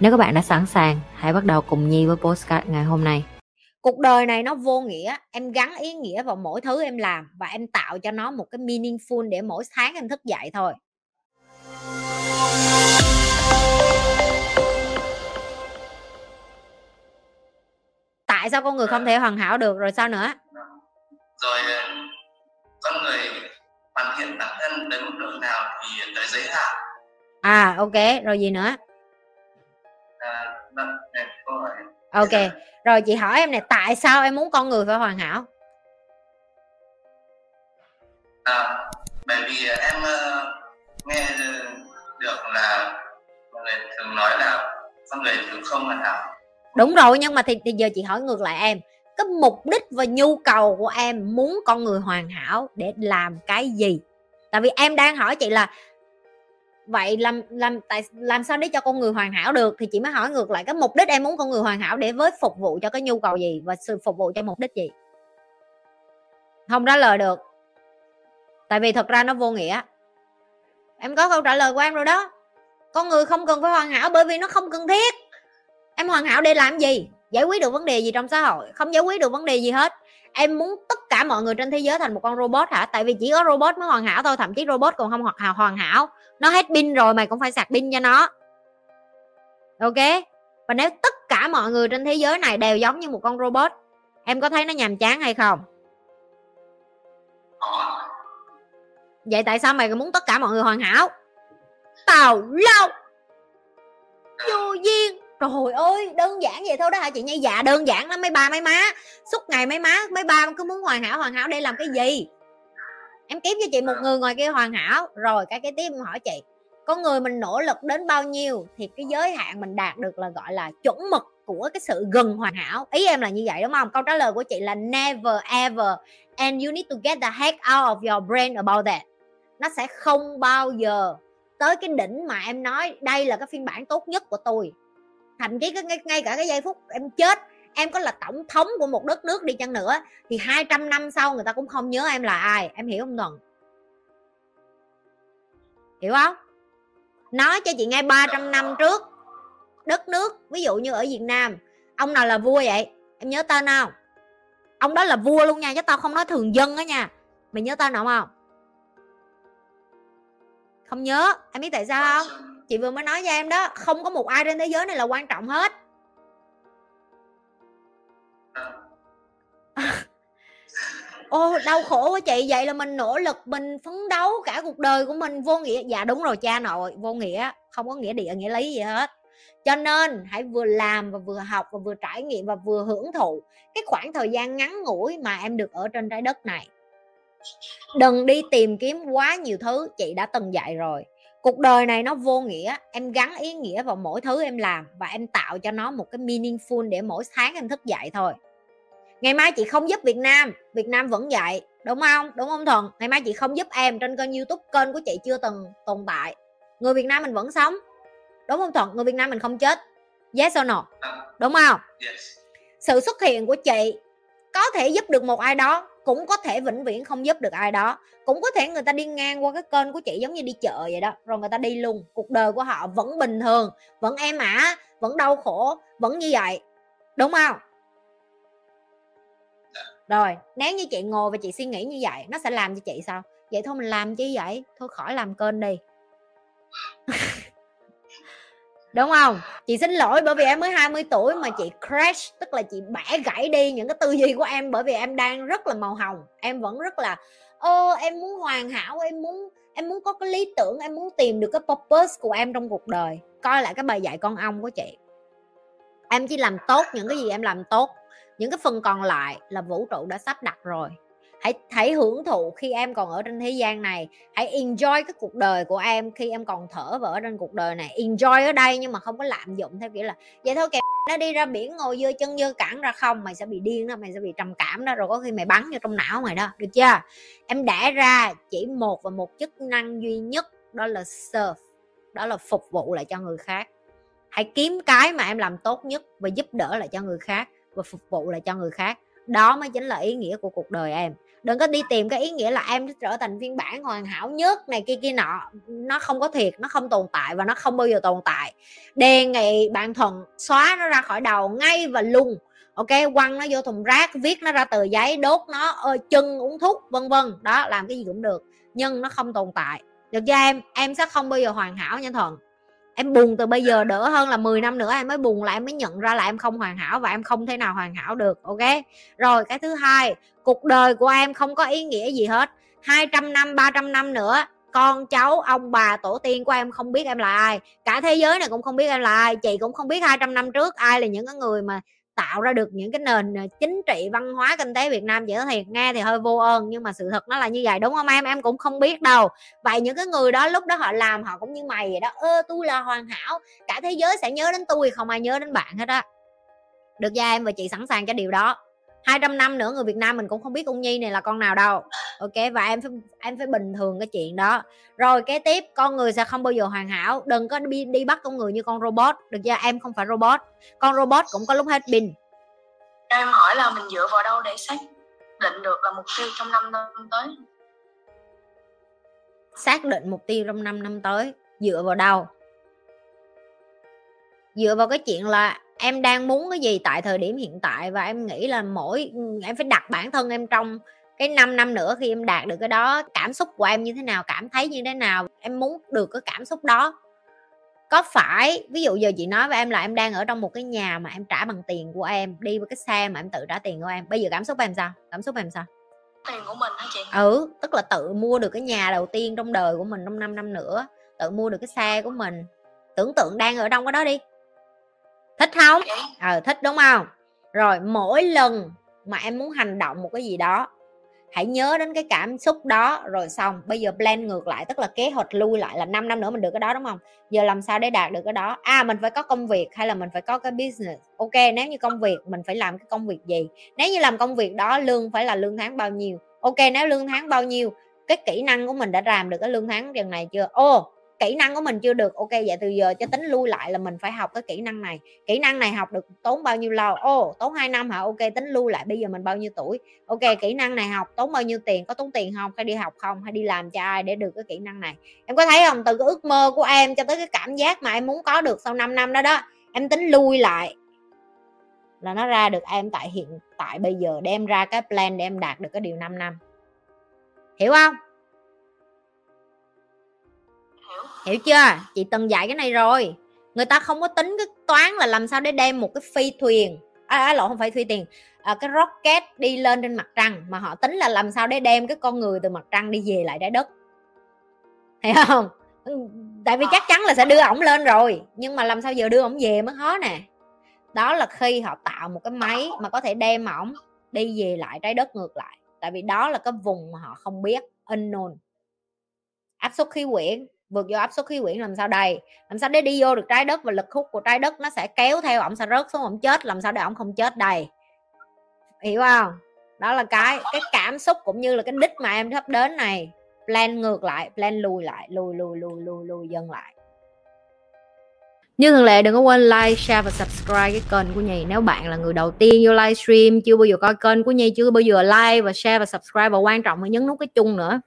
Nếu các bạn đã sẵn sàng, hãy bắt đầu cùng Nhi với postcard ngày hôm nay. Cuộc đời này nó vô nghĩa, em gắn ý nghĩa vào mỗi thứ em làm và em tạo cho nó một cái meaningful để mỗi sáng em thức dậy thôi. Tại sao con người không thể hoàn hảo được rồi sao nữa? Rồi con người hoàn thiện bản thân đến mức độ nào thì tới giới hạn. À ok, rồi gì nữa? Ok, rồi chị hỏi em này tại sao em muốn con người phải hoàn hảo? À, bởi vì em uh, nghe được là mọi người thường nói là con người thường không hoàn hảo. Đúng rồi, nhưng mà thì, thì giờ chị hỏi ngược lại em cái mục đích và nhu cầu của em muốn con người hoàn hảo để làm cái gì tại vì em đang hỏi chị là vậy làm làm, tại, làm sao để cho con người hoàn hảo được? Thì chị mới hỏi ngược lại, cái mục đích em muốn con người hoàn hảo để với phục vụ cho cái nhu cầu gì và sự phục vụ cho mục đích gì? Không trả lời được. Tại vì thật ra nó vô nghĩa. Em có câu trả lời của em rồi đó. Con người không cần phải hoàn hảo bởi vì nó không cần thiết. Em hoàn hảo để làm gì? Giải quyết được vấn đề gì trong xã hội? Không giải quyết được vấn đề gì hết. Em muốn tất cả mọi người trên thế giới thành một con robot hả? Tại vì chỉ có robot mới hoàn hảo thôi, thậm chí robot còn không hoặc hoàn hảo nó hết pin rồi mày cũng phải sạc pin cho nó. Ok? Và nếu tất cả mọi người trên thế giới này đều giống như một con robot, em có thấy nó nhàm chán hay không? Vậy tại sao mày muốn tất cả mọi người hoàn hảo? Tào lâu vô duyên! Trời ơi, đơn giản vậy thôi đó hả chị nhây dạ đơn giản lắm, mấy ba, mấy má. Suốt ngày mấy má, mấy ba cứ muốn hoàn hảo hoàn hảo để làm cái gì? Em kiếm cho chị một người ngoài kia hoàn hảo. Rồi cái cái tiếp em hỏi chị con người mình nỗ lực đến bao nhiêu thì cái giới hạn mình đạt được là gọi là chuẩn mực của cái sự gần hoàn hảo? Ý em là như vậy đúng không? Câu trả lời của chị là never ever and you need to get the heck out of your brain about that. Nó sẽ không bao giờ tới cái đỉnh mà em nói đây là cái phiên bản tốt nhất của tôi. Thậm chí cái ngay, ngay cả cái giây phút em chết em có là tổng thống của một đất nước đi chăng nữa, thì 200 năm sau người ta cũng không nhớ em là ai, em hiểu không Thuận hiểu không? Nói cho chị nghe 300 năm trước, đất nước, ví dụ như ở Việt Nam, ông nào là vua vậy? Em nhớ tên không? Ông đó là vua luôn nha, chứ tao không nói thường dân á nha. Mày nhớ tên nào không? Không nhớ, em biết tại sao không? Chị vừa mới nói cho em đó, không có một ai trên thế giới này là quan trọng hết ô, đau khổ quá chị. Vậy là mình nỗ lực, mình phấn đấu cả cuộc đời của mình. Vô nghĩa dạ đúng rồi, cha nội. Vô nghĩa, không có nghĩa địa, nghĩa lý gì hết. Cho nên hãy vừa làm và vừa học và vừa trải nghiệm và vừa hưởng thụ cái khoảng thời gian ngắn ngủi mà em được ở trên trái đất này. Đừng đi tìm kiếm quá nhiều thứ, chị đã từng dạy rồi cuộc đời này nó vô nghĩa em gắn ý nghĩa vào mỗi thứ em làm và em tạo cho nó một cái meaningful để mỗi sáng em thức dậy thôi. Ngày mai chị không giúp việt nam việt nam vẫn dạy đúng không? Đúng không thuần ngày mai chị không giúp em trên kênh youtube kênh của chị chưa từng tồn tại. Người việt nam mình vẫn sống đúng không thuận? Người việt nam mình không chết. Yes or no? Đúng không? Sự xuất hiện của chị có thể giúp được một ai đó, cũng có thể vĩnh viễn không giúp được ai đó. Cũng có thể người ta đi ngang qua cái kênh của chị giống như đi chợ vậy đó, rồi người ta đi luôn. Cuộc đời của họ vẫn bình thường, vẫn em ả, vẫn đau khổ, vẫn như vậy. Đúng không? Rồi, nếu như chị ngồi và chị suy nghĩ như vậy, nó sẽ làm cho chị sao? Vậy thôi mình làm chi vậy? Thôi khỏi làm kênh đi đúng không? Chị xin lỗi bởi vì em mới 20 tuổi mà chị crash, tức là chị bẻ gãy đi những cái tư duy của em bởi vì em đang rất là màu hồng. Em vẫn rất là ô em muốn hoàn hảo, em muốn em muốn có cái lý tưởng, em muốn tìm được cái purpose của em trong cuộc đời. Coi lại cái bài dạy con ong của chị. Em chỉ làm tốt những cái gì em làm tốt. Những cái phần còn lại là vũ trụ đã sắp đặt rồi hãy hãy hưởng thụ khi em còn ở trên thế gian này. Hãy enjoy cái cuộc đời của em khi em còn thở và ở trên cuộc đời này. Enjoy ở đây nhưng mà không có lạm dụng theo kiểu là, vậy thôi kìa nó đi ra biển ngồi dưa chân dưa cẳng ra. Không, mày sẽ bị điên đó, mày sẽ bị trầm cảm đó. Rồi có khi mày bắn vô trong não mày đó, được chưa? Em đẻ ra chỉ một và một chức năng duy nhất, đó là serve, đó là phục vụ lại cho người khác. Hãy kiếm cái mà em làm tốt nhất và giúp đỡ lại cho người khác và phục vụ lại cho người khác. Đó mới chính là ý nghĩa của cuộc đời em đừng có đi tìm cái ý nghĩa là em trở thành phiên bản hoàn hảo nhất này kia kia nọ. Nó không có thiệt, nó không tồn tại và nó không bao giờ tồn tại. Đề nghị bạn thuận xóa nó ra khỏi đầu ngay và luôn ok? Quăng nó vô thùng rác, viết nó ra tờ giấy, đốt nó ơi chân uống thuốc, vân vân. Đó, làm cái gì cũng được, nhưng nó không tồn tại. Được cho em? Em sẽ không bao giờ hoàn hảo nha thuận em buồn từ bây giờ đỡ hơn là 10 năm nữa, em mới buồn lại, em mới nhận ra là em không hoàn hảo và em không thể nào hoàn hảo được, ok? Rồi, cái thứ hai, cuộc đời của em không có ý nghĩa gì hết. 200 năm 300 năm nữa, con cháu, ông bà, tổ tiên của em không biết em là ai. Cả thế giới này cũng không biết em là ai, chị cũng không biết 200 năm trước ai là những cái người mà tạo ra được những cái nền à, chính trị, văn hóa, kinh tế Việt Nam chỉ có thiệt. Nghe thì hơi vô ơn, nhưng mà sự thật nó là như vậy. Đúng không em? Em cũng không biết đâu. Vậy những cái người đó lúc đó họ làm, họ cũng như mày vậy đó. Ơ, tôi là hoàn hảo. Cả thế giới sẽ nhớ đến tôi, không ai nhớ đến bạn hết á. Được ra em? Và chị sẵn sàng cho điều đó. 200 năm nữa người Việt Nam mình cũng không biết con Nhi này là con nào đâu. Ok và em phải em phải bình thường cái chuyện đó. Rồi kế tiếp con người sẽ không bao giờ hoàn hảo. Đừng có đi, đi bắt con người như con robot. Được chưa? Em không phải robot. Con robot cũng có lúc hết pin. Em hỏi là mình dựa vào đâu để xác định được là mục tiêu trong 5 năm tới? Xác định mục tiêu trong 5 năm tới dựa vào đâu? Dựa vào cái chuyện là em đang muốn cái gì tại thời điểm hiện tại và em nghĩ là mỗi em phải đặt bản thân em trong cái 5 năm nữa khi em đạt được cái đó cảm xúc của em như thế nào cảm thấy như thế nào em muốn được cái cảm xúc đó. Có phải ví dụ giờ chị nói với em là em đang ở trong một cái nhà mà em trả bằng tiền của em đi với cái xe mà em tự trả tiền của em bây giờ cảm xúc em sao? Cảm xúc em sao? Tiền của mình hả chị? Ừ tức là tự mua được cái nhà đầu tiên trong đời của mình trong 5 năm nữa tự mua được cái xe của mình. Tưởng tượng đang ở trong cái đó đi thích không? Ờ thích đúng không? Rồi mỗi lần mà em muốn hành động một cái gì đó hãy nhớ đến cái cảm xúc đó rồi xong bây giờ plan ngược lại tức là kế hoạch lui lại là 5 năm nữa mình được cái đó đúng không? Giờ làm sao để đạt được cái đó? À mình phải có công việc hay là mình phải có cái business? Ok nếu như công việc mình phải làm cái công việc gì? Nếu như làm công việc đó lương phải là lương tháng bao nhiêu? Ok nếu lương tháng bao nhiêu cái kỹ năng của mình đã làm được cái lương tháng chừng này chưa? Ô kỹ năng của mình chưa được. Ok vậy từ giờ cho tính lui lại là mình phải học cái kỹ năng này. Kỹ năng này học được tốn bao nhiêu lâu? Ô oh, tốn 2 năm hả? Ok tính lui lại bây giờ mình bao nhiêu tuổi? Ok kỹ năng này học tốn bao nhiêu tiền? Có tốn tiền không? Hay đi học không? Hay đi làm cho ai để được cái kỹ năng này? Em có thấy không? Từ cái ước mơ của em cho tới cái cảm giác mà em muốn có được sau 5 năm đó đó em tính lui lại là nó ra được em tại hiện tại bây giờ đem ra cái plan để em đạt được cái điều 5 năm. Hiểu không? Hiểu chưa? Chị từng dạy cái này rồi. Người ta không có tính cái toán là làm sao để đem một cái phi thuyền à, à lộ không phải phi tiền à, cái rocket đi lên trên mặt trăng mà họ tính là làm sao để đem cái con người từ mặt trăng đi về lại trái đất. Hiểu không? Ừ, tại vì chắc chắn là sẽ đưa ổng lên rồi nhưng mà làm sao giờ đưa ổng về mới khó nè. Đó là khi họ tạo một cái máy mà có thể đem ổng đi về lại trái đất ngược lại. Tại vì đó là cái vùng mà họ không biết unknown. Áp suất khí quyển vượt vô áp suất khí quyển làm sao đầy làm sao để đi vô được trái đất và lực hút của trái đất nó sẽ kéo theo ổng sẽ rớt xuống ổng chết làm sao để ổng không chết đầy. Hiểu không? Đó là cái cái cảm xúc cũng như là cái đích mà em sắp đến này. Plan ngược lại plan lùi lại lùi lùi lùi lùi lùi dần lại. Như thường lệ đừng có quên like, share và subscribe cái kênh của Nhi. Nếu bạn là người đầu tiên vô livestream Chưa bao giờ coi kênh của Nhi Chưa bao giờ like và share và subscribe Và quan trọng là nhấn nút cái chung nữa.